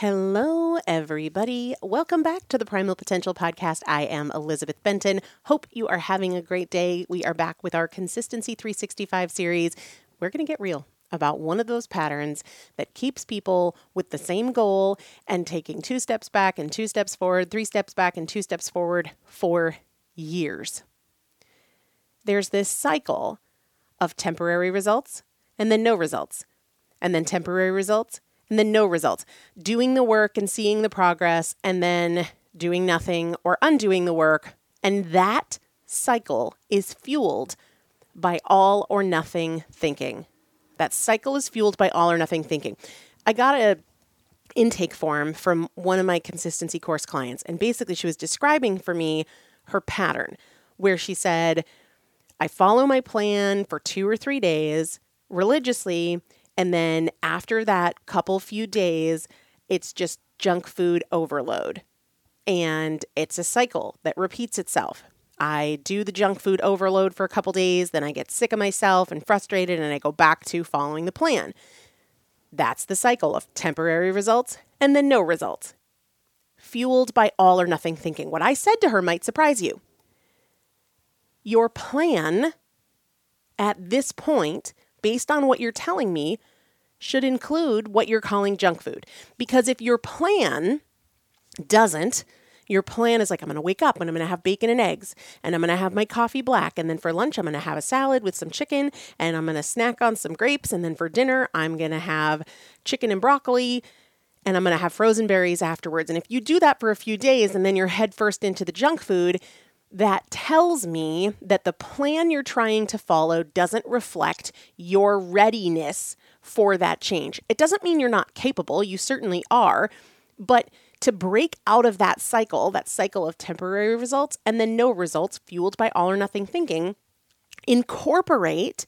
Hello, everybody. Welcome back to the Primal Potential Podcast. I am Elizabeth Benton. Hope you are having a great day. We are back with our Consistency 365 series. We're going to get real about one of those patterns that keeps people with the same goal and taking two steps back and two steps forward, three steps back and two steps forward for years. There's this cycle of temporary results and then no results, and then temporary results and then no results. Doing the work and seeing the progress and then doing nothing or undoing the work. And that cycle is fueled by all or nothing thinking. That cycle is fueled by all or nothing thinking. I got a intake form from one of my consistency course clients and basically she was describing for me her pattern where she said I follow my plan for 2 or 3 days religiously and then after that couple few days it's just junk food overload. And it's a cycle that repeats itself. I do the junk food overload for a couple days, then I get sick of myself and frustrated, and I go back to following the plan. That's the cycle of temporary results and then no results. Fueled by all or nothing thinking. What I said to her might surprise you. Your plan at this point, based on what you're telling me, should include what you're calling junk food. Because if your plan doesn't, your plan is like, I'm going to wake up and I'm going to have bacon and eggs and I'm going to have my coffee black. And then for lunch, I'm going to have a salad with some chicken and I'm going to snack on some grapes. And then for dinner, I'm going to have chicken and broccoli and I'm going to have frozen berries afterwards. And if you do that for a few days and then you're head first into the junk food, that tells me that the plan you're trying to follow doesn't reflect your readiness for that change. It doesn't mean you're not capable, you certainly are, but to break out of that cycle, that cycle of temporary results and then no results fueled by all or nothing thinking, incorporate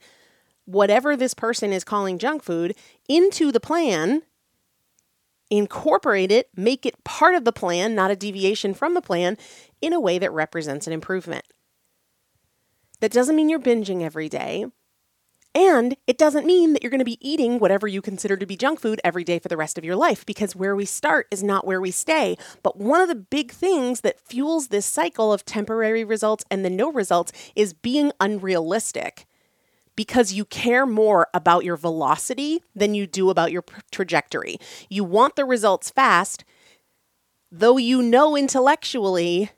whatever this person is calling junk food into the plan. Incorporate it, make it part of the plan, not a deviation from the plan, in a way that represents an improvement. That doesn't mean you're binging every day. And it doesn't mean that you're going to be eating whatever you consider to be junk food every day for the rest of your life because where we start is not where we stay. But one of the big things that fuels this cycle of temporary results and the no results is being unrealistic because you care more about your velocity than you do about your trajectory. You want the results fast, though you know intellectually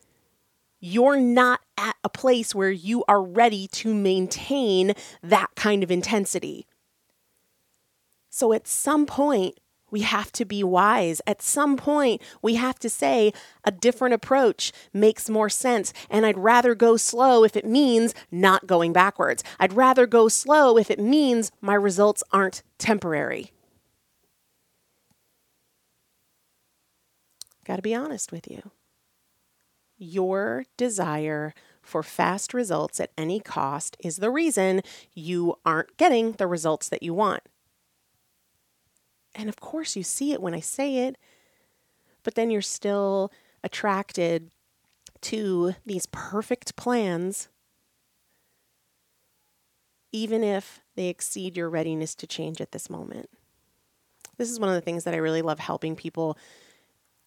you're not at a place where you are ready to maintain that kind of intensity. So at some point, we have to be wise. At some point, we have to say a different approach makes more sense. And I'd rather go slow if it means not going backwards. I'd rather go slow if it means my results aren't temporary. Got to be honest with you your desire for fast results at any cost is the reason you aren't getting the results that you want. And of course, you see it when I say it, but then you're still attracted to these perfect plans, even if they exceed your readiness to change at this moment. This is one of the things that I really love helping people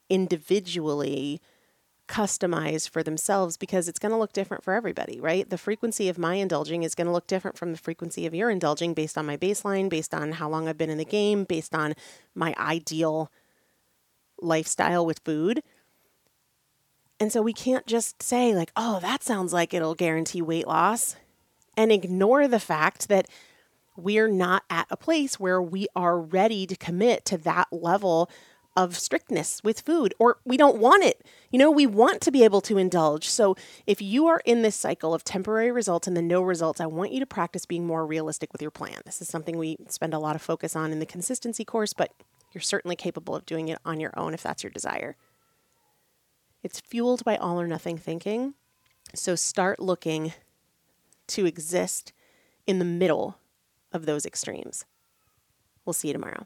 individually customize for themselves because it's going to look different for everybody, right? The frequency of my indulging is going to look different from the frequency of your indulging based on my baseline, based on how long I've been in the game, based on my ideal lifestyle with food. And so we can't just say, like, oh, that sounds like it'll guarantee weight loss and ignore the fact that we're not at a place where we are ready to commit to that level of strictness with food, or we don't want it. You know, we want to be able to indulge. So, if you are in this cycle of temporary results and then no results, I want you to practice being more realistic with your plan. This is something we spend a lot of focus on in the consistency course, but you're certainly capable of doing it on your own if that's your desire. It's fueled by all or nothing thinking. So, start looking to exist in the middle of those extremes. We'll see you tomorrow.